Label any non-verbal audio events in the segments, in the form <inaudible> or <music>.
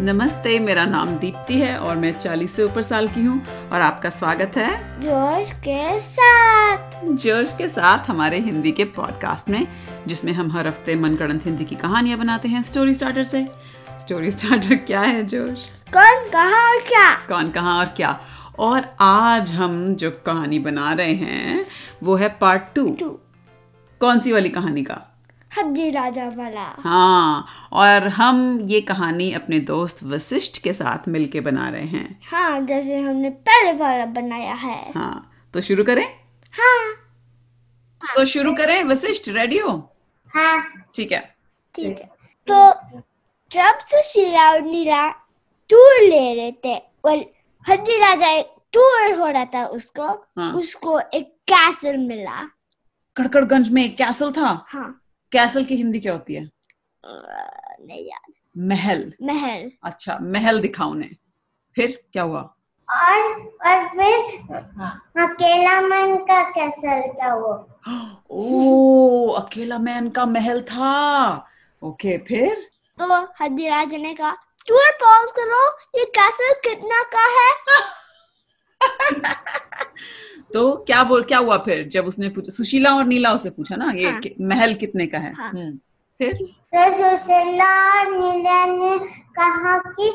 नमस्ते मेरा नाम दीप्ति है और मैं 40 से ऊपर साल की हूँ और आपका स्वागत है जोश के साथ। जोश के साथ हमारे हिंदी के पॉडकास्ट में जिसमें हम हर हफ़्ते मनगढ़ंत हिंदी की कहानियाँ बनाते हैं स्टोरी स्टार्टर से। स्टोरी स्टार्टर क्या है जोश? कौन कहा और क्या? कौन कहा और क्या? और आज हम जो कहानी बना रहे हैं वो है पार्ट टू टू कौन सी वाली कहानी का? हड्डी राजा वाला। हाँ और हम ये कहानी अपने दोस्त वशिष्ठ के साथ मिलके बना रहे हैं। हाँ जैसे हमने पहले वाला बनाया है। हाँ तो शुरू करें? हाँ। तो शुरू करें? वशिष्ठ रेडी हो? हाँ। ठीक है। ठीक है। तो जब सुशीला और नीला टूर ले रहे थे well, हड्डी राजा एक टूर हो रहा था उसको हाँ। उसको एक कैसल मिला। कड़कड़गंज में एक कैसल था? हाँ। कैसल की हिंदी क्या होती है? नहीं यार महल। महल। अच्छा महल दिखा उन्हें। फिर क्या हुआ? और और फिर अकेला मन का कैसल था वो ओ अकेला मैन का महल था। ओके फिर? तो हड्डी राजा ने कहा टूर पॉज करो ये कैसल कितना का है? <laughs> तो क्या बोल क्या हुआ फिर जब उसने पूछा? सुशीला और नीला उसे पूछा ना ये हाँ। कि- महल कितने का है? हाँ। हम्म, फिर? तो सुशीला और नीला ने कहा कि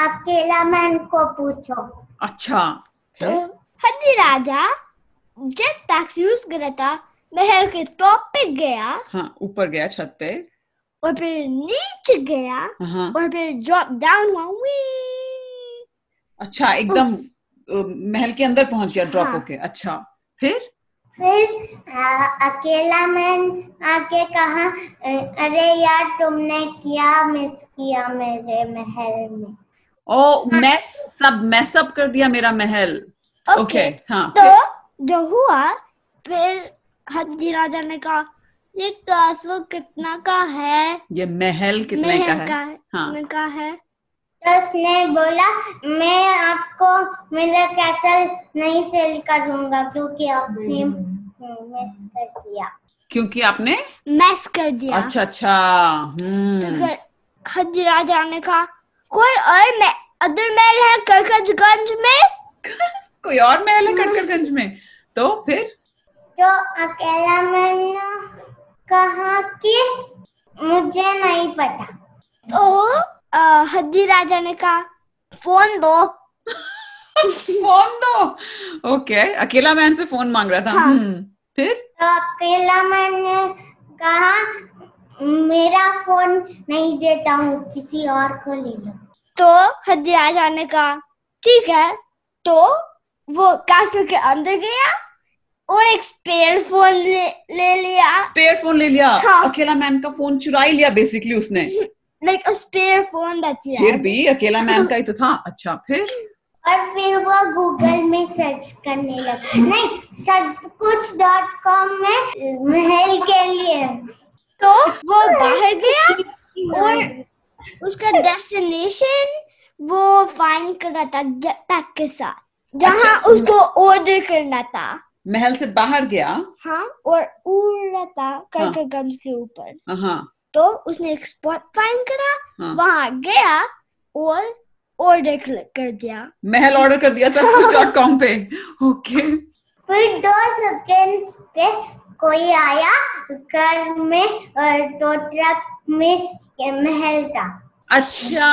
अकेला मन को पूछो। अच्छा। तो राजा जेट पैक यूज़ कर था महल के टॉप पे गया। हाँ ऊपर गया छत पे। और फिर नीचे गया। हाँ। और फिर ड्रॉप डाउन हुआ! अच्छा एकदम महल के अंदर पहुँच गया ड्रॉप हाँ। होके। अच्छा फिर? फिर आ, अकेला मन आके कहा अरे यार तुमने क्या मिस किया मेरे महल में? ओ मैस सब मैस अप कर दिया मेरा महल। ओके ओके हाँ तो जो हुआ फिर हड्डी राजा ने कहा ये कैसल कितना का है? ये महल कितने का महल है? का है। हाँ। का है तो उसने बोला मैं आपको मेरा कैसल नहीं सेल करूँगा क्योंकि आपने मिस कर दिया। क्योंकि आपने मैस कर दिया। अच्छा अच्छा तो हम्म फिर हड्डी राजा ने कहा कोई और मैं अदर महल है करकटगंज में? <laughs> कोई और महल है कटकरगंज में? तो फिर? तो अकेला मैंने कहा कि मुझे नहीं पता। तो हड्डी राजा ने कहा फ़ोन दो। फ़ोन दो? Okay okay. अकेला मैन से फ़ोन मांग रहा था। हाँ। हम्म, फिर? तो अकेला मैन ने कहा मेरा फ़ोन नहीं देता हूँ किसी और को ले लो। तो हड्डी राजा ने कहा ठीक है। तो वो कैसल के अंदर गया और एक स्पेयर फ़ोन ले, ले लिया। स्पेयर फ़ोन ले लिया। हाँ। अकेला मैन का फ़ोन चुरा ही लिया बेसिकली उसने। <laughs> Like a spare phone that's फिर भी अकेला <laughs> मैन का ही तो था। अच्छा फिर? और फिर वो गूगल में सर्च करने लगा। नहीं सब कुछ डॉट कॉम में महल के लिए। तो वो बाहर गया और उसका डेस्टिनेशन वो फाइंड कर रहा था जेटपैक के साथ। जहाँ अच्छा, उसको ऑर्डर करना था। महल से बाहर गया। हाँ और उड़ रहा था करकगंज के ऊपर। हाँ। तो उसने एक स्पॉट फाइंड करा हाँ। वहाँ गया और ऑर्डर कर दिया। महल ऑर्डर कर दिया सब कुछ डॉट कॉम पे। ओके फिर दो सेकेंड पे कोई आया घर में और तो ट्रक में महल था। अच्छा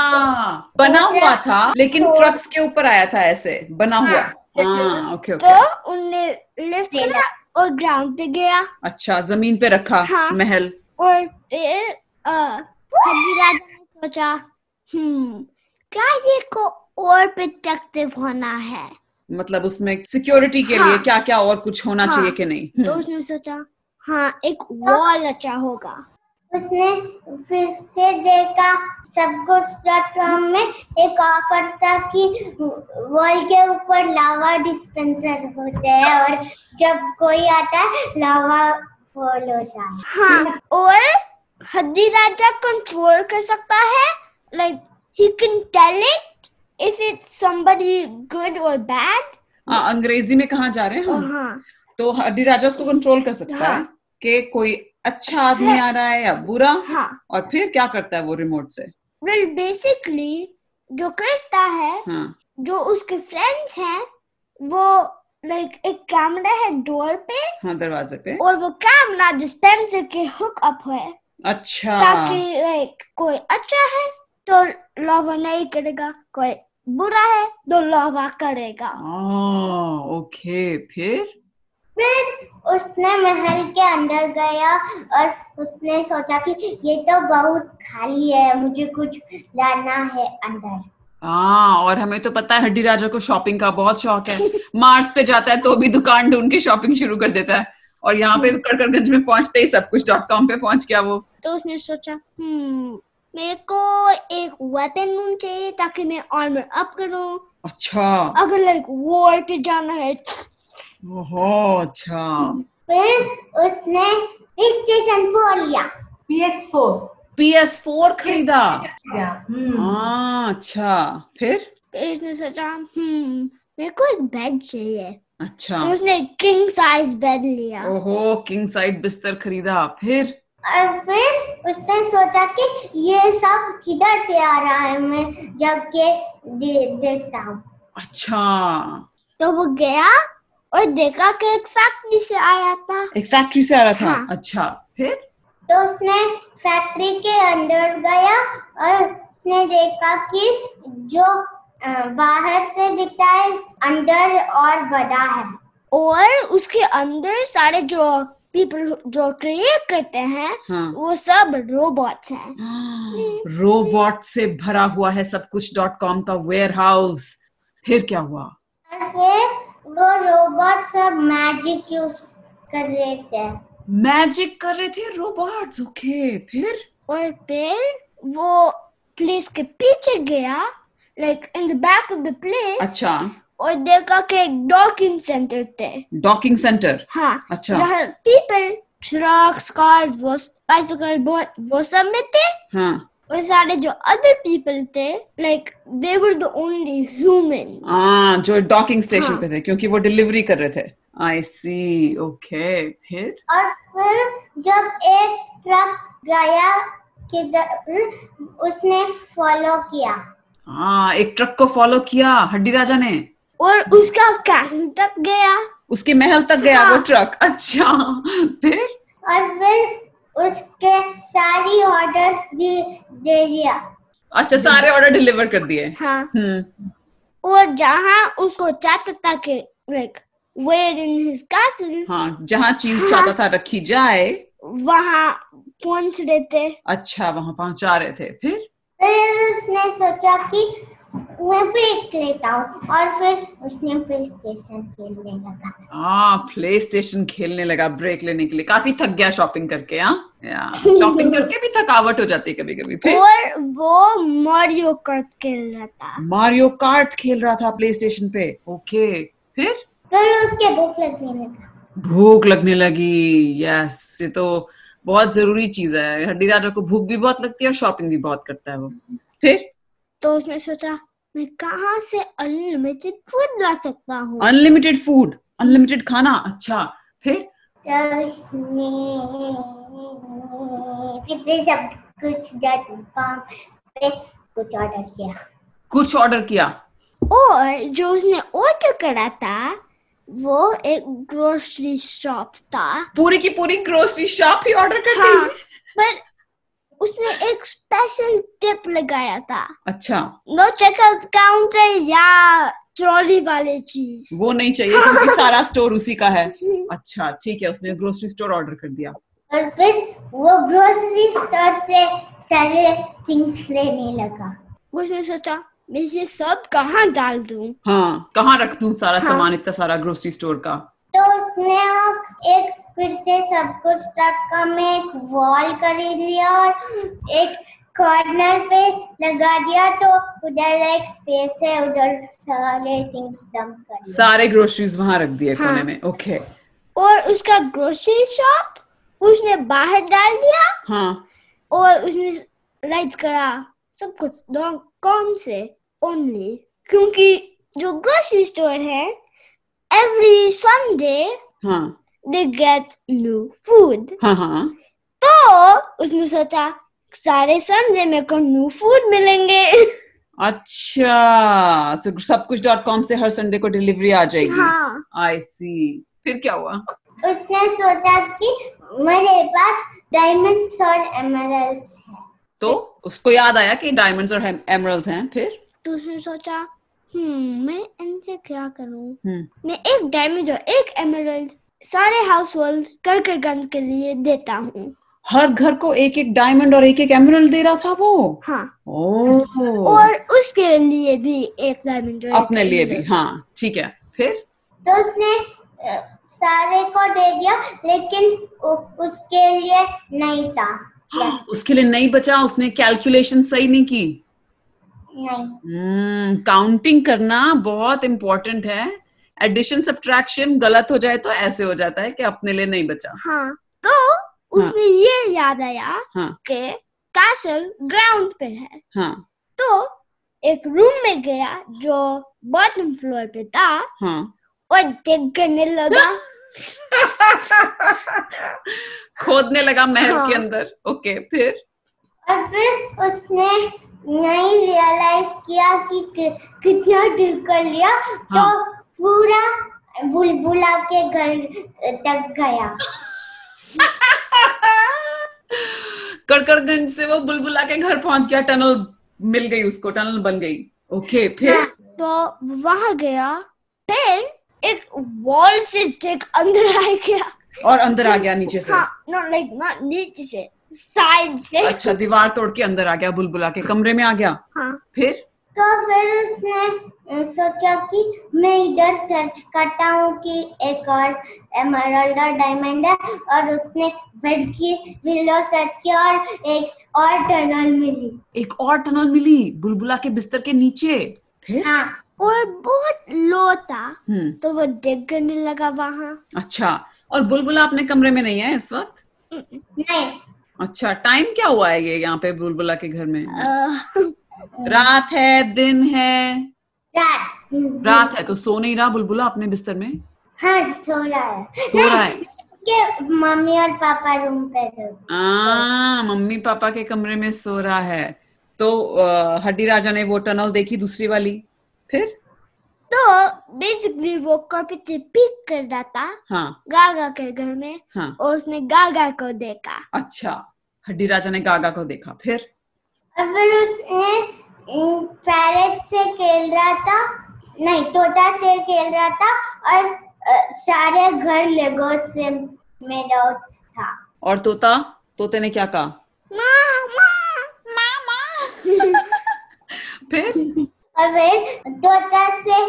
बना हुआ था लेकिन तो- ट्रक्स के ऊपर आया था ऐसे बना हुआ। हाँ ओके तो ओके उनने लिफ्ट करा और ग्राउंड पे गया। अच्छा ज़मीन पे रखा हाँ। महल। और फिर राजा ने सोचा हम्म क्या ये को और प्रोटेक्टिव होना है? मतलब उसमें सिक्योरिटी के हाँ। लिए क्या क्या और कुछ होना हाँ। चाहिए कि नहीं? तो हम्म, उसने सोचा हाँ एक वॉल अच्छा होगा। उसने फिर से देखा सब कुछ डॉट कॉम में एक ऑफ़र था कि वॉल के ऊपर लावा डिस्पेंसर होते हैं। और जब कोई आता है लावा फॉल होता है हाँ और हड्डी राजा कंट्रोल कर सकता है like he can tell it if it's somebody good और बैड हाँ अंग्रेज़ी में कहा जा रहे हैं हम? हाँ। तो हड्डी राजा उसको कंट्रोल कर सकता हाँ. है। हाँ। कि कोई अच्छा आदमी आ रहा है या बुरा हाँ। और फिर क्या करता है वो रिमोट से? Well basically जो करता है हाँ। जो उसके फ्रेंड्स हैं वो लाइक एक कैमरा है डोर पे हाँ दरवाजे पे। और वो कैमरा डिस्पेंसर के हुक अप है। अच्छा। ताकि लाइक कोई अच्छा है तो लावा नहीं करेगा कोई बुरा है तो लावा करेगा। हाँ ओके फिर? फिर उसने महल के अंदर गया और उसने सोचा कि ये तो बहुत खाली है मुझे कुछ लाना है अंदर। हाँ और हमें तो पता है हड्डी राजा को शॉपिंग का बहुत शौक है। मार्स पे जाता है तो भी दुकान ढूंढ के शॉपिंग शुरू कर देता है। और यहाँ पे कड़कड़गंज में पहुँचते ही सब कुछ डॉट कॉम पे पहुँच गया वो। तो उसने सोचा हम्म मेरे को एक वेपन रूम चाहिए ताकि मैं आर्मर अप करूँ। अच्छा। अगर लाइक वॉर पे जाना है ओहो अच्छा। फिर उसने स्टेशन फोर लिया। PS4 पी एस फोर खरीदा। हम्म हाँ अच्छा। फिर? उसने सोचा हम्म मेरे को एक बेड चाहिए। अच्छा। तो उसने किंग साइज़ बेड लिया। ओहो किंग साइड बिस्तर खरीदा। फिर? और फिर उसने सोचा कि ये सब किधर से आ रहा है मैं जाके दे, देखता हूँ। अच्छा। तो वो गया और देखा कि एक फैक्ट्री से आया था। एक फैक्ट्री से आ रहा था? हाँ। अच्छा। फिर? तो उसने फैक्ट्री के अंदर गया और उसने देखा कि जो बाहर से दिखता है अंदर और बड़ा है। और उसके अंदर सारे जो पीपल जो क्रिएट करते हैं हाँ। वो सब रोबोट्स हैं। <gasps> रोबोट से भरा हुआ है सब कुछ. डॉट कॉम का वेयर हाउस फिर क्या हुआ? और फिर वो रोबोट सब मैजिक यूज़ कर रहे थे। मैजिक कर रहे थे रोबोट्स ओके फिर? और फिर वो प्लेस के पीछे गया like in the back of the place अच्छा। और देखा कि एक डॉकिंग सेंटर थे। डॉकिंग सेंटर हाँ अच्छा। जहाँ पीपल ट्रक्स कार्स बाइसिकल वो सब में थे। हाँ। और सारे जो अदर पीपल थे like they were the only humans हाँ जो डॉकिंग स्टेशन हाँ। पे थे क्योंकि वो डिलीवरी कर रहे थे। आई सी ओके फिर? और फिर जब एक ट्रक गया किधर उसने फॉलो किया। हाँ एक ट्रक को फॉलो किया हड्डी राजा ने। और उसका कैसल तक गया। उसके महल तक गया हाँ। वो ट्रक अच्छा। फिर? और फिर उसके सारी ऑर्डर्स दे दे दिया। अच्छा सारे ऑर्डर डिलीवर कर दिए। हाँ। हम्म। और जहाँ उसको चाहता था कि वेयर इन हिज हाँ जहाँ चीज़ चाहता था रखी जाए। वहाँ पहुँच रहे थे। अच्छा वहाँ पहुँचा रहे थे फिर? फिर उसने सोचा कि मैं ब्रेक लेता हूँ और फिर उसने प्ले स्टेशन खेलने लगा। हाँ प्ले स्टेशन खेलने लगा ब्रेक लेने के लिए। काफ़ी थक गया शॉपिंग करके हाँ? शॉपिंग करके भी थकावट हो जाती है कभी कभी फिर? और वो मारियो कार्ट खेल रहा था। मारियो कार्ट खेल रहा था प्ले स्टेशन पे। ओके फिर? फिर उसके भूख लगने लगा। भूख लगने लगी यस ये तो बहुत ज़रूरी चीज़ है। हड्डी राजा को भूख भी बहुत लगती है और शॉपिंग भी बहुत करता है वो। फिर? तो उसने सोचा मैं कहाँ से अनलिमिटेड फ़ूड ला सकता हूँ? अनलिमिटेड फ़ूड अनलिमिटेड खाना अच्छा। फिर? तो फिर से सब कुछ पे कुछ ऑर्डर किया। कुछ ऑर्डर किया। और जो उसने ऑर्डर करा था वो एक ग्रोसरी शॉप था। पूरी की पूरी ग्रोसरी शॉप ही ऑर्डर कर हाँ दी पर उसने एक स्पेशल टिप लगाया था। अच्छा। नो चेकआउट काउंटर या ट्रॉली वाले चीज़। वो नहीं चाहिए क्योंकि <laughs> सारा स्टोर उसी का है। अच्छा ठीक है उसने ग्रोसरी स्टोर ऑर्डर कर दिया। और फिर वो ग्रोसरी स्टोर से सारे थिंग्स लेने लगा। उसने सोचा मैं ये सब कहाँ डाल दूँ? हाँ कहाँ रख दूँ सारा हाँ। सामान इतना सारा ग्रोसरी स्टोर का? तो उसने एक फिर से सब कुछ कॉम में एक वॉल खरीद लिया और एक कॉर्नर पे लगा दिया तो उधर एक स्पेस है उधर सारे थिंग्स डंप कर सारे ग्रोसरीज वहाँ रख दिए हाँ। कोने में ओके और उसका ग्रोसरी शॉप उसने बाहर डाल दिया हाँ। और उसने राइट करा सब कुछ डॉट कॉम से? ओनली क्योंकि जो ग्रोसरी स्टोर है एवरी संडे हाँ। दे गेट न्यू फ़ूड हाँ हाँ। तो उसने सोचा सारे संडे मेरे को न्यू फ़ूड मिलेंगे। अच्छा so सब कुछ डॉट कॉम से हर संडे को डिलीवरी आ जाएगी। हाँ। आई सी फिर क्या हुआ? उसने सोचा कि मेरे पास डायमंड्स और एमरल्ड्स है। तो उसको याद आया कि डायमंड्स और एमरल्ड्स हैं फिर? तो उसने सोचा हम्म मैं इनसे क्या करूँ? हम्म। मैं एक डायमंड और एक एमरल्ड सारे हाउस होल्ड कर कर गंज के लिए देता हूँ। हर घर को एक एक डायमंड और एक एक एमरल्ड दे रहा था वो? हाँ। ओ और उसके लिए भी एक डायमंड अपने लिए भी हाँ ठीक है। फिर? तो उसने सारे को दे दिया लेकिन उसके लिए नहीं था। उसके लिए नहीं बचा उसने कैलकुलेशन सही नहीं की। काउंटिंग करना बहुत इंपॉर्टेंट है. एडिशन सब्ट्रैक्शन गलत हो जाए तो ऐसे हो जाता है कि अपने लिए नहीं बचा। हाँ तो उसने हाँ. ये याद आया हाँ। कि कैसल ग्राउंड पे है। हाँ। तो एक रूम में गया जो बॉटम फ्लोर पे था हाँ। और देख करने लगा। <laughs> खोदने लगा महल हाँ। के अंदर। ओके फिर? और फिर उसने नहीं रियलाइज़ किया कि कि- कितना दिल कर लिया तो हाँ। पूरा बुलबुला के घर तक गया। कड़कड़गंज से वो बुलबुला के घर पहुँच गया टनल मिल गई उसको टनल बन गई। ओके फिर? तो वहाँ गया फिर एक वॉल से अंदर आ गया। और अंदर आ गया नीचे से। हाँ नॉट लाइक नॉट नीचे से। साइड से। अच्छा दीवार तोड़ के अंदर आ गया बुलबुला के कमरे में आ गया। हाँ। फिर? तो फिर उसने सोचा कि मैं इधर सर्च करता हूँ कि एक और एमरल्ड डायमंड है और उसने बेड की विलो सर्च किया और एक और टनल मिली। एक और टनल मिली बुलबुला के बिस्तर के नीचे। फिर? हाँ और बहुत लो था हम्म। तो वो देख करने लगा वहाँ। अच्छा और बुलबुला अपने कमरे में नहीं है इस वक्त? नहीं अच्छा टाइम क्या हुआ है ये यहाँ पे बुलबुला के घर में? <laughs> रात है दिन है? रात। रात है तो सो नहीं रहा बुलबुला अपने बिस्तर में? हाँ सो रहा है। सो रहा है? के मम्मी और पापा रूम पे आ, मम्मी पापा के कमरे में सो रहा है। तो हड्डी राजा ने वो टनल देखी दूसरी वाली फिर? तो बेसिकली वो कार्पेट से पीक कर रहा था हाँ। गागा के घर में हाँ। और उसने गागा को देखा। अच्छा हड्डी राजा ने गागा को देखा फिर? और फिर उसने पैरेट से खेल रहा था नहीं तोता से खेल रहा था और सारे घर लेगो से मेड आउट था। और तोता? तोते ने क्या कहा? <laughs> फिर और फिर? तोता से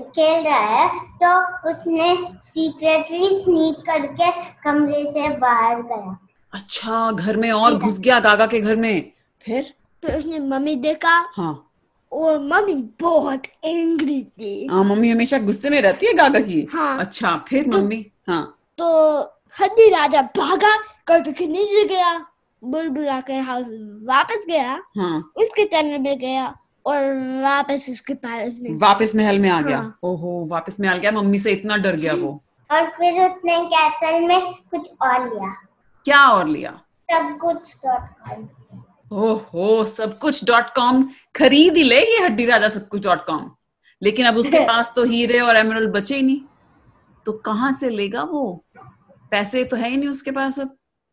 खेल रहा है तो उसने सीक्रेटली स्नीक करके कमरे से बाहर गया। अच्छा घर में और घुस गया गागा के घर में। फिर? तो उसने मम्मी देखा। हाँ। और मम्मी बहुत एंग्री थी। हाँ मम्मी हमेशा गुस्से में रहती है गागा की। हाँ। अच्छा फिर तो, मम्मी? हाँ। तो हड्डी राजा भागा कार्पेट के नीचे गया बुलबुला के हाउस वापस गया हाँ। उसके टनल में गया। और वापस उसके पैलेस में वापस महल में आ गया। हाँ। ओहो वापस में आ गया। मम्मी से इतना डर गया वो। और फिर उसने कैसल में कुछ और लिया। क्या और लिया? सब कुछ डॉट कॉम ओहो सब कुछ डॉट कॉम खरीद ही ले ये हड्डी राजा सब कुछ डॉट कॉम लेकिन अब उसके <laughs> पास तो हीरे और एमरल बचे ही नहीं। तो कहाँ से लेगा वो? पैसे तो है ही नहीं उसके पास अब।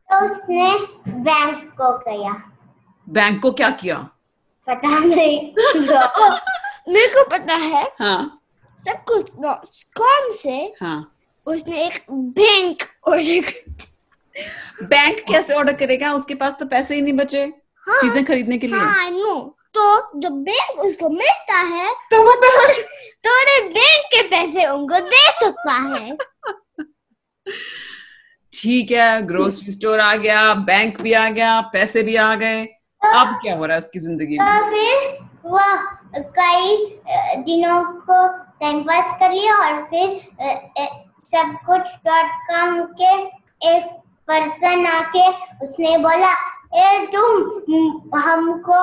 तो उसने बैंक को गया। बैंक को क्या किया? पता नहीं। <laughs> ओ, मेरे को पता है। हाँ। सब कुछ कॉम से? हाँ। उसने एक बैंक ऑर्डर बैंक कैसे ऑर्डर करेगा? उसके पास तो पैसे ही नहीं बचे हाँ। चीज़ें खरीदने के लिए। हाँ नो तो जब बैंक उसको मिलता है तो वो थोड़े बैंक के पैसे उनको दे सकता है। ठीक है ग्रोसरी स्टोर आ गया बैंक भी आ गया पैसे भी आ गए। अब क्या हो रहा है उसकी ज़िंदगी में? तो फिर वह कई दिनों को टाइम पास कर लिया और फिर सब कुछ डॉट कॉम के एक पर्सन आके उसने बोला ए तुम हमको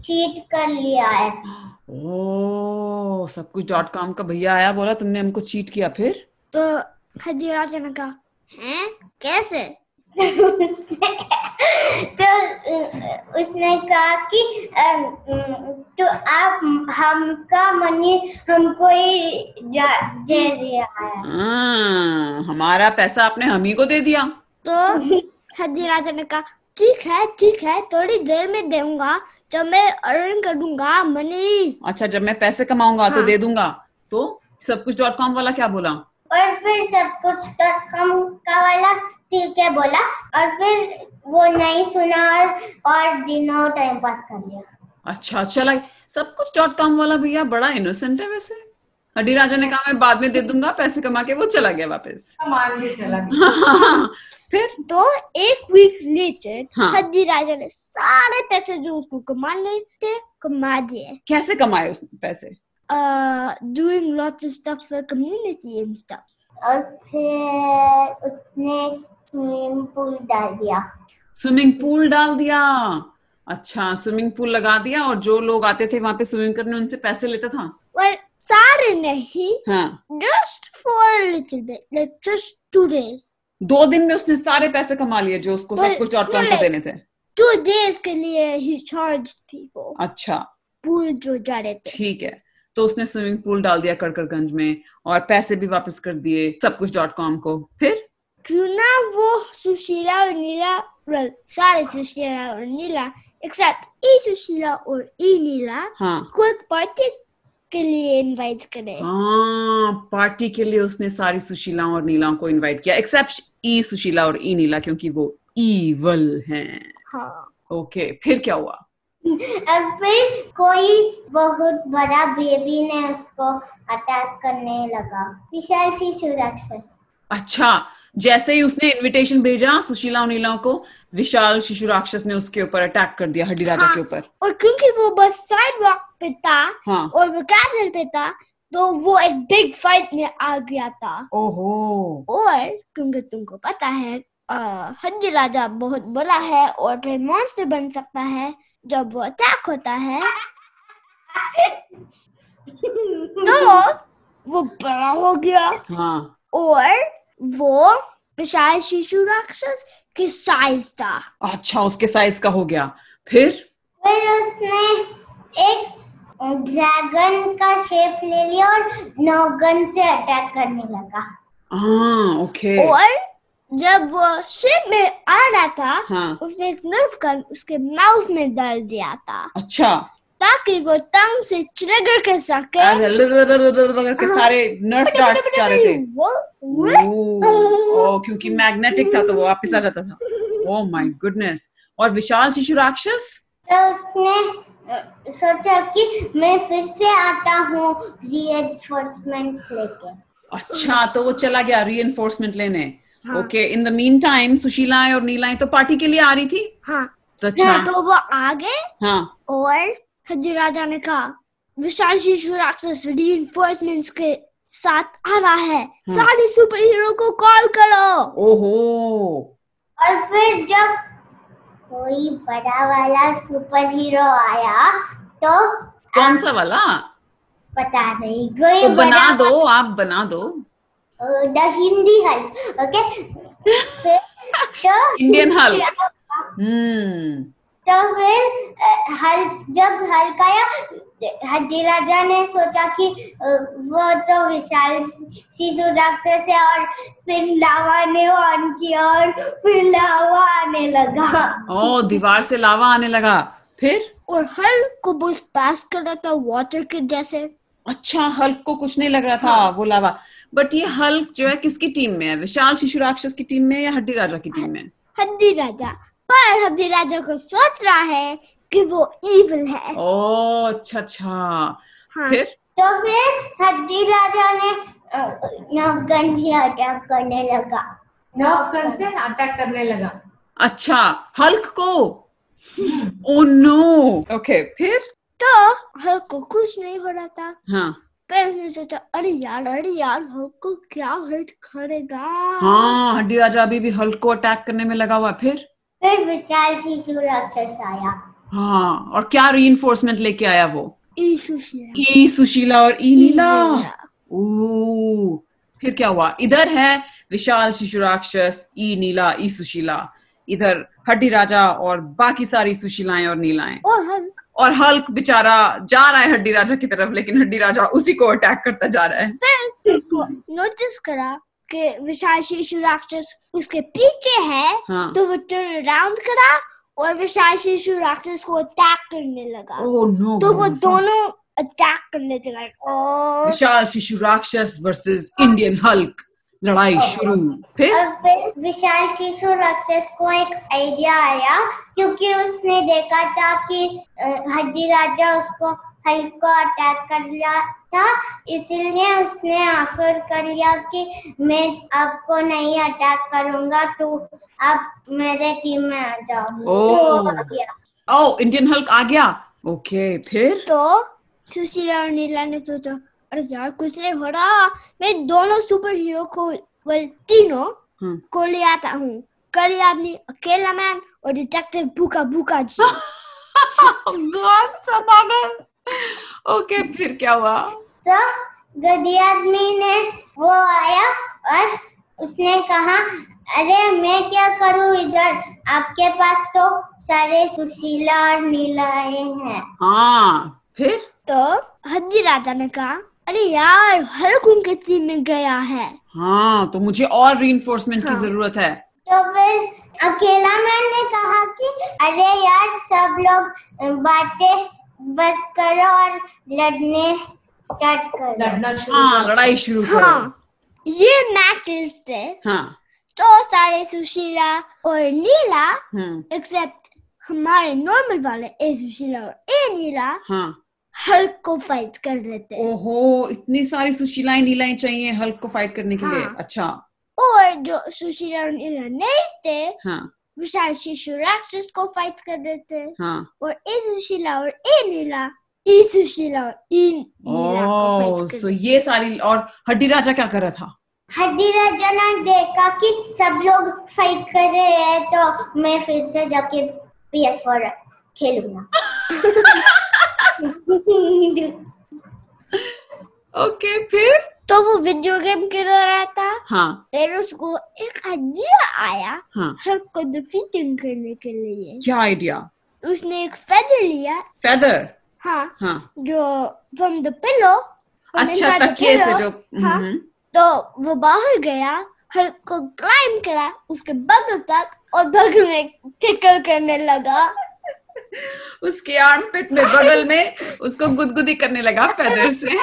चीट कर लिया है। ओ सब कुछ डॉट कॉम का भैया आया बोला तुमने हमको चीट किया फिर? तो हजी राजा ने कहा हैं? कैसे? <laughs> उसने कहा कि तो आप हमका मनी हमको ही दे दिया है। हाँ, हमारा पैसा आपने हम ही को दे दिया। तो हड्डी राजा ने कहा ठीक है ठीक है थोड़ी देर में दूँगा जब मैं अर्न करूँगा मनी अच्छा जब मैं पैसे कमाऊँगा हाँ. तो हाँ। दे दूँगा। तो सब कुछ डॉट कॉम वाला क्या बोला? और फिर सब कुछ डॉट कॉम का वाला ठीक है बोला। और फिर वो नहीं सुना और और दिनों टाइम पास कर लिया। अच्छा चला सब कुछ डॉट कॉम वाला भैया बड़ा इनोसेंट है वैसे। हड्डी राजा ने कहा मैं बाद में दे दूँगा पैसे कमा के वो चला गया वापस। मान के चला गया। <laughs> फिर? तो एक वीक लेटर हाँ। हड्डी राजा ने सारे पैसे जो उसको कमाने थे कमा दिए। कैसे कमाए उस पैसे? doing lots of stuff for community and stuff और फिर उसने स्विमिंग पूल डाल दिया। स्विमिंग पूल डाल दिया। अच्छा स्विमिंग पूल लगा दिया और जो लोग आते थे वहाँ पे स्विमिंग करने उनसे पैसे लेता था? Well सारे नहीं हाँ। just for a little bit like just two दो दिन में उसने सारे पैसे कमा लिए जो उसको well, सब कुछ डॉट कॉम को देने थे। टू डेज़ के लिए he charged people अच्छा। पूल जो जा रहे थे। ठीक है। तो उसने स्विमिंग पूल डाल दिया कड़कड़गंज में और पैसे भी वापस कर दिए सब कुछ डॉट कॉम को। फिर? क्यों ना वो सुशीला और नीला well सारे सुशीला और नीला except ई सुशीला और ई नीला हाँ। को एक पार्टी के लिए इनवाइट करे। हाँ पार्टी के लिए उसने सारी सुशीला और नीला को इनवाइट किया एक्सेप्ट ई सुशीला और ई नीला क्योंकि वो ईवल हैं। हाँ। ओके okay, फिर क्या हुआ? और फिर कोई बहुत बड़ा बेबी ने उसको अटैक करने लगा। विशाल शिशु राक्षस अच्छा जैसे ही उसने इनविटेशन भेजा सुशीला और नीला को विशाल शिशु राक्षस ने उसके ऊपर अटैक कर दिया हड्डी राजा हाँ। के ऊपर। और क्योंकि वो बस साइड वॉक पे था हाँ। और वो कैसल पे था तो वो एक बिग फाइट में आ गया था। ओहो। और क्योंकि तुमको पता है हड्डी राजा बहुत बड़ा है और फिर मॉन्स्टर बन सकता है जब वो अटैक होता है <laughs> तो वो बड़ा हो गया। हाँ। और वो विशाल शिशु राक्षस के साइज़ था। अच्छा उसके साइज़ का हो गया। फिर? फिर उसने एक ड्रैगन का शेप ले लिया और नौगन से अटैक करने लगा। हाँ ओके और जब वो शिप में आ रहा था हाँ। उसने एक नर्व गन उसके माउथ में डाल दिया था। अच्छा। ताकि वो टंग से ट्रिगर कर सके ल- करके सारे डार्ट्स जा रहे थे। ओ, क्योंकि मैग्नेटिक था तो वो वापस आ जाता था। ओ माय गुडनेस और विशाल शिशु राक्षस? तो उसने सोचा कि मैं फिर से आता हूँ रीएनफोर्समेंट्स लेके। अच्छा तो वो चला गया री लेने। हाँ। Okay in the mean time सुशीलाएँ और नीलाएँ तो पार्टी के लिए आ रही थी? हाँ। तो अच्छा। तो वो आगे हाँ। और हड्डी राजा ने कहा विशाल शिशु राक्षस रीइंफोर्समेंट्स के साथ आ रहा है। हाँ। सारे सुपर हीरो को कॉल करो। ओहो। और फिर जब कोई बड़ा वाला सुपर हीरो आया तो कौन सा वाला? पता नहीं कोई तो बना दो आप बना दो। द हिंदी हल्क ओके फिर तो इंडियन हल्क हम्म तो फिर अ, हल जब हल्क आया हड्डी राजा ने सोचा कि वो तो विशाल शिशु राक्षस है और फिर लावा ने ऑन किया और फिर लावा आने लगा ओ दीवार से लावा आने लगा फिर और हल्क को बस पास कर रहा था वाटर के जैसे अच्छा हल्क को कुछ नहीं लग रहा था हाँ। वो लावा बट ये हल्क जो है किसकी टीम में है? विशाल शिशु राक्षस की टीम में या हड्डी राजा की टीम में? हड्डी राजा। पर हड्डी राजा को सोच रहा है कि वो इविल है। ओ अच्छा अच्छा। हाँ। फिर? तो फिर हड्डी राजा ने नवगन से अटैक करने लगा। नर्व गन से अटैक करने लगा। अच्छा हल्क को? ओ नो ओके फिर? तो हल्क को कुछ नहीं हो रहा था। हाँ। पर उसने सोचा अरे यार अरे यार हल्क को क्या हर्ट करेगा? हाँ हड्डी राजा अभी भी हल्क को अटैक करने में लगा हुआ फिर? फिर विशाल शिशु राक्षस आया। हाँ और क्या री लेके आया वो? यीशु से ई सुशीला और ई नीला। फिर क्या हुआ? इधर है विशाल शिशु राक्षस ई नीला ई सुशीला। इधर हड्डी राजा और बाकी सारी सुशीलाएँ और नीलाएँ। और हम और हल्क बेचारा जा रहा है हड्डी राजा की तरफ़ लेकिन हड्डी राजा उसी को अटैक करता जा रहा है। नोटिस करा कि विशाल शिशु राक्षस उसके पीछे है हाँ। तो वो टर्न अराउंड करा और विशाल शिशु राक्षस को अटैक करने लगा। ओह नो तो वो दोनों अटैक करने लगा। विशाल शिशु राक्षस वर्सेस इंडियन हल्क लड़ाई शुरू। फिर? विशाल शिशु राक्षस को एक आइडिया आया क्योंकि उसने देखा था कि हड्डी राजा उसको हल्क को अटैक कर लिया था। इसीलिए उसने ऑफ़र कर लिया कि मैं आपको नहीं अटैक करूँगा तो आप मेरे टीम में आ जाओ ओ, तो ओ इंडियन हल्क आ गया। ओके फिर? तो सुशीला और नीला ने सोचा अरे यार कुछ नहीं हो रहा। मैं दोनों सुपर हीरो को well, तीनों हम्म। को ले आता हूँ। करी आदमी अकेला मैन और डिटेक्टिव भूखा भूखा जी। <laughs> गॉड सब ओके फिर क्या हुआ? तो गधी आदमी ने वो आया और उसने कहा अरे मैं क्या करूँ इधर? आपके पास तो सारे सुशीला और नीलाए हैं। हाँ फिर? तो हद्दी राजा ने कहा अरे यार हल्क उनके टीम में गया है। हाँ तो मुझे और रीइंफोर्समेंट की हाँ। ज़रूरत है। तो फिर अकेला मैन कहा कि अरे यार सब लोग बातें बस करो और लड़ने स्टार्ट करो। लड़ना शुरू हाँ कर। लड़ाई शुरू करो। हाँ ये मैचेस थे हाँ। तो सारे सुशीला और नीला हम्म। एक्सेप्ट हमारे नॉर्मल वाले ए सुशीला और ए नीला हाँ। हल्क को फाइट कर रहे थे ओहो इतनी सारी सुशीलाएँ नीलाएँ चाहिए हल्क को फाइट करने के लिए। हाँ। अच्छा। और जो सुशीला और नीला नहीं थे हाँ। विशाल शिशु राक्षस को फाइट कर रहे थे हाँ। और ए सुशीला और ए नीला ई सुशीला और ई नीला को सो ये सारी और हड्डी राजा क्या कर रहा था? हड्डी राजा ने देखा कि सब लोग फाइट कर रहे हैं तो मैं फिर से जाके पी एस फोर खेलूँगा। <laughs> <laughs> ओके फिर? तो वो वीडियो गेम खेल रहा था। हाँ। फिर उसको एक आइडिया आया हाँ। हल्क को डिफीटिंग करने के लिए। क्या आइडिया उसने एक फेदर लिया। फेदर हाँ। हाँ। जो फ्रॉम द पिलो अच्छा तकिए से जो हाँ। हम्म, तो वो बाहर गया हल्क को क्लाइम करा उसके बगल तक और बगल में टिकल करने लगा। उसके आर्म आर्मपिट में बगल में उसको गुदगुदी करने लगा फेदर से।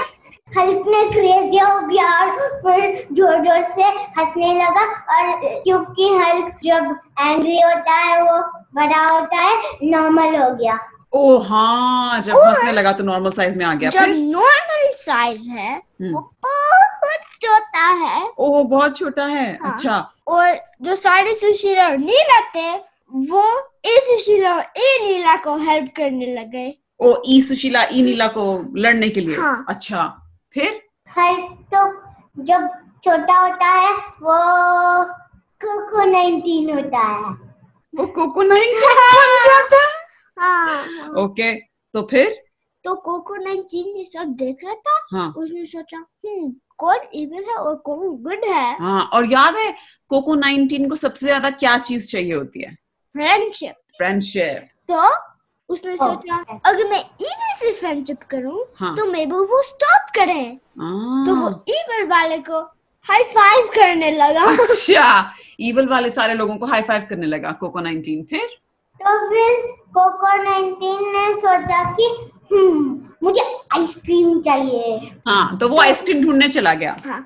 हल्क ने क्रेजी हो गया और फिर ज़ोर ज़ोर से हंसने लगा और क्योंकि हल्क जब एंग्री होता है वो बड़ा होता है नॉर्मल हो गया। ओ हाँ जब हंसने लगा तो नॉर्मल साइज़ में आ गया। जब नॉर्मल साइज़ है हम्म। वो बहुत छोटा है। ओ बहुत छोटा है। हाँ। अच्छा। और जो सारे सुशीला नीला थे वो ए सुशीला और ए नीला को हेल्प करने लगे। ओ ई सुशीला ई नीला को लड़ने के लिए? हाँ। अच्छा फिर? हल्क तो जब छोटा होता है वो कोको नाइनटीन होता है। वो कोको नाइनटीन बन जाता है? हाँ ओके तो फिर? तो कोको नाइनटीन ये सब देख रहा था हाँ। उसने सोचा हम्म कौन इविल है और कौन गुड है? हाँ और याद है कोको नाइनटीन को सबसे ज़्यादा क्या चीज़ चाहिए होती है? फ्रेंडशिप फ्रेंडशिप तो उसने oh. सोचा अगर मैं इविल से फ्रेंडशिप करूँ हाँ। तो मे वो स्टॉप करे। ah. तो वो हाँ। वाले को हाई फाइव करने लगा। अच्छा इवल वाले सारे लोगों को हाई फाइव करने लगा कोको नाइनटीन फिर? तो फिर कोको नाइनटीन ने सोचा कि हम्म मुझे आइसक्रीम चाहिए। हाँ तो वो आइसक्रीम ढूँढने चला गया। हाँ।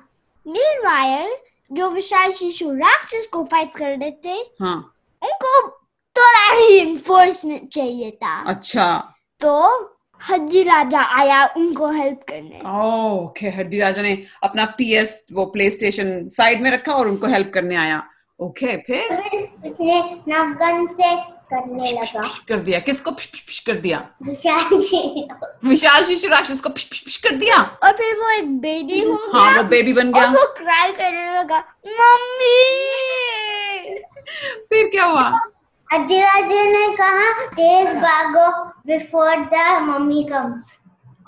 मीनवाइल जो विशाल शिशु राक्षस को फाइट कर रहे थे हाँ। उनको थोड़ा रिइंफोर्समेंट चाहिए था। अच्छा। तो हड्डी राजा आया उनको हेल्प करने। ओके हड्डी राजा ने अपना पीएस वो प्ले स्टेशन साइड में रखा और उनको हेल्प करने आया। ओके फिर? फिर उसने नवगन से करने लगा। कर दिया। किसको पिश, कर दिया? विशाल शिशु राक्षस को पिश, कर दिया? और फिर वो एक बेबी हो गया हाँ वो बेबी बन और गया। वो क्राई करने लगा मम्मी! फिर क्या हुआ? अधिराजे ने कहा तेज भागो बिफोर द मम्मी कम्स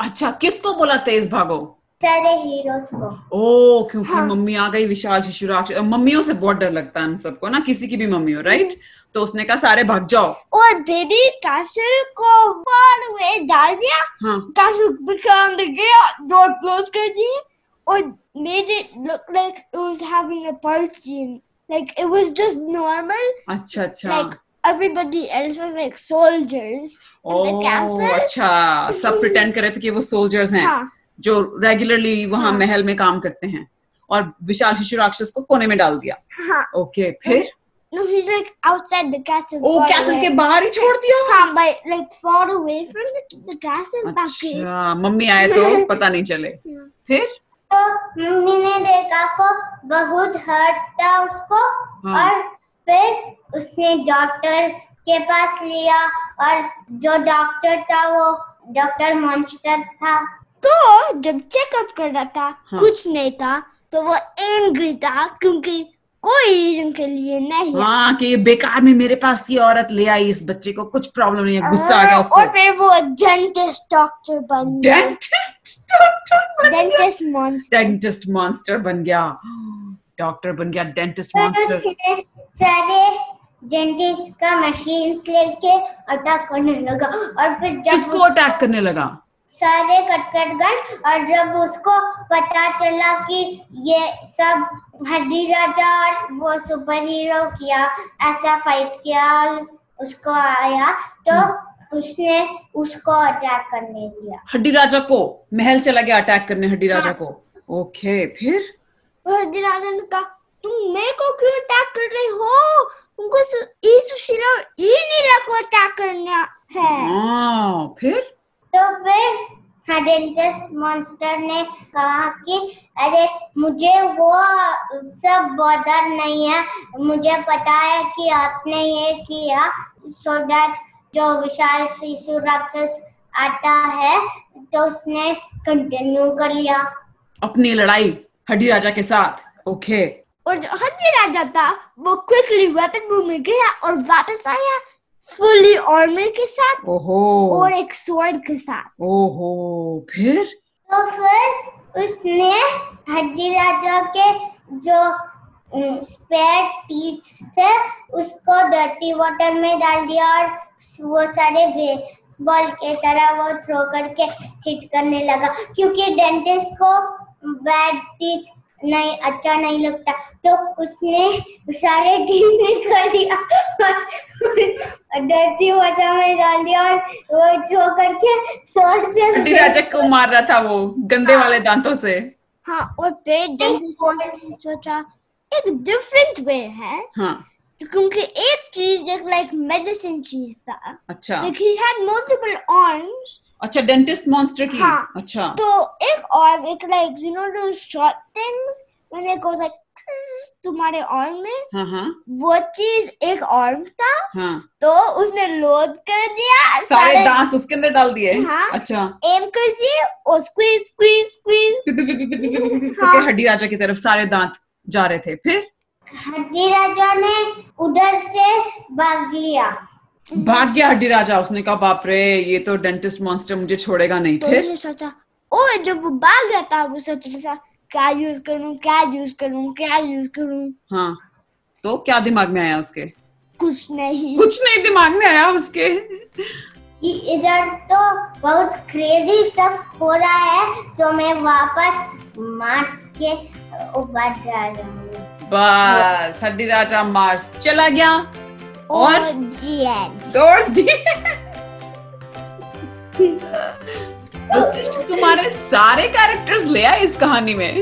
अच्छा किसको बोला तेज भागो? सारे हीरोज को। ओ क्योंकि हाँ। मम्मी आ गई विशाल शिशु राक्षस मम्मियों से बहुत डर लगता है हम सबको ना किसी की भी मम्मी हो राइट तो उसने कहा सारे भाग जाओ। और बेबी कैसल को far away डाल दिया। हाँ। कैसल became the गया door close कर दिए। और made it look like it was having a party like it was just normal अच्छा अच्छा। Like everybody else was like soldiers oh, in the oh castle. अच्छा। सब प्रिटेंड कर रहे थे कि वो सोल्जर्स हैं हाँ। जो रेगुलरली वहाँ हाँ। महल में काम करते हैं। और विशाल शिशु राक्षस को कोने में डाल दिया। हाँ। ओके फिर? No he's like outside the castle oh far castle away. के बाहर ही छोड़ दिया हाँ but like far away from the, the castle अच्छा मम्मी आए तो <laughs> पता नहीं चले। फिर? तो मम्मी ने देखा को बहुत हर्ट था उसको हाँ। और फिर उसने डॉक्टर के पास लिया और जो डॉक्टर था वो डॉक्टर मॉन्स्टर था। तो जब चेकअप कर रहा था हाँ। कुछ नहीं था तो वो एंग्री था क्योंकि कोई रीजन के लिए नहीं। हाँ कि ये बेकार में मेरे पास ये औरत ले आई इस बच्चे को कुछ प्रॉब्लम नहीं है गुस्सा आ गया उसको और फिर वो डेंटिस्ट डॉक्टर बन गया। डेंटिस्ट डॉक्टर बन गया। डेंटिस्ट मॉन्स्टर डेंटिस्ट मॉन्स्टर बन गया। डॉक्टर बन गया डेंटिस्ट उसने सारे डेंटिस्ट का मशीन्स लेके अटैक करने लगा और फिर जब किसको अटैक करने लगा? सारे कटकट गन और जब उसको पता चला कि ये सब हड्डी राजा और वो सुपर हीरो किया ऐसा फाइट किया और उसको आया तो उसने उसको अटैक करने दिया। हड्डी राजा को महल चला गया अटैक करने हड्डी राजा को। ओके फिर? दिराजा ने कहा तुम मेरे को क्यों अटैक कर रही हो? तुमको ई सुशीला और ई नीला को अटैक करना है। हाँ फिर? तो फिर डेंटिस्ट मॉन्स्टर ने कहा कि अरे मुझे वो सब बॉदर नहीं है। मुझे पता है कि आपने ये किया सो दैट जो विशाल शिशु राक्षस आता है तो उसने कंटिन्यू कर लिया। अपनी लड़ाई हड्डी राजा के साथ। ओके और जो हड्डी राजा था वो क्विकली वेपन रूम में गया और वापस आया फुली आर्मर के साथ ओहो। और एक स्वॉर्ड के साथ। ओहो। फिर? तो फिर उसने हड्डी राजा के जो स्पेयर टीथ थे उसको डर्टी वाटर में डाल दिया और वो सारे बेसबॉल के तरह वो थ्रो करके हिट करने लगा। क्योंकि डेंटिस्ट को बैड नहीं अच्छा नहीं लगता। तो उसने सारे टीथ निकाल दिया और डर्टी वाटर में डाल दिया और वो थ्रो करके शॉर्ट से हड्डी राजा को मार रहा था वो गंदे हाँ, वाले दांतों से। हाँ और फिर डेंटिस्ट सोचा एक डिफरेंट वे है। हाँ। क्योंकि एक चीज़ एक लाइक मेडिसिन चीज़ था। अच्छा। Like he had multiple arms अच्छा डेंटिस्ट मॉन्स्टर की? हाँ। अच्छा। तो एक arm एक like you know those short things? When it goes like तुम्हारे arm में? हाँ हाँ। वो चीज़ एक arm था। हाँ। तो उसने लोड कर दिया सारे सारे दांत उसके अंदर डाल दिए? हाँ। अच्छा। एम कर दिए और स्क्वीज स्क्वीज स्क्वीज हाँ। हड्डी राजा की तरफ़ सारे दांत जा रहे थे फिर? हड्डी राजा ने उधर से भाग लिया। भाग गया हड्डी राजा उसने कहा बाप रे ये तो डेंटिस्ट मॉन्स्टर मुझे छोड़ेगा नहीं तो फिर? सोचा और जब वो भाग रहा था वो सोच रहा था क्या यूज़ करूँ क्या यूज़ करूँ क्या यूज़ करूँ? हाँ तो क्या दिमाग में आया उसके? कुछ नहीं। कुछ नहीं दिमाग में आया उसके। इधर तो बहुत क्रेजी स्टफ़ हो रहा है तो मैं वापस मार्स के ऊपर जा रहा हूँ। बस हड्डी राजा मार्स चला गया। और और तुम्हारे सारे कैरेक्टर्स ले आए इस कहानी में।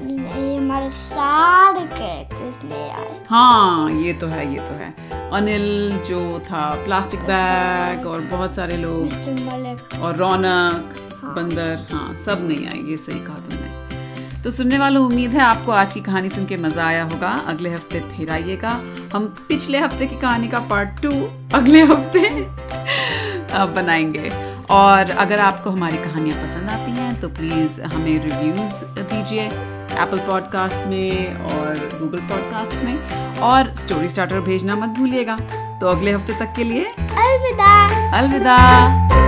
नहीं हमारे सारे कैरेक्टर्स नहीं आए। हाँ ये तो है ये तो है। अनिल जो था प्लास्टिक बैग और बहुत सारे लोग और रौनक हाँ। बंदर हाँ सब नहीं आए ये सही कहा तुमने। तो सुनने वालों उम्मीद है आपको आज की कहानी सुन के मज़ा आया होगा। अगले हफ़्ते फिर आइएगा। हम पिछले हफ़्ते की कहानी का पार्ट टू अगले हफ़्ते बनाएँगे। और अगर आपको हमारी कहानियाँ पसंद आती हैं तो प्लीज़ हमें रिव्यूज़ दीजिए एप्पल पॉडकास्ट में और गूगल पॉडकास्ट में। और स्टोरी स्टार्टर भेजना मत भूलिएगा। तो अगले हफ़्ते तक के लिए अलविदा। अलविदा।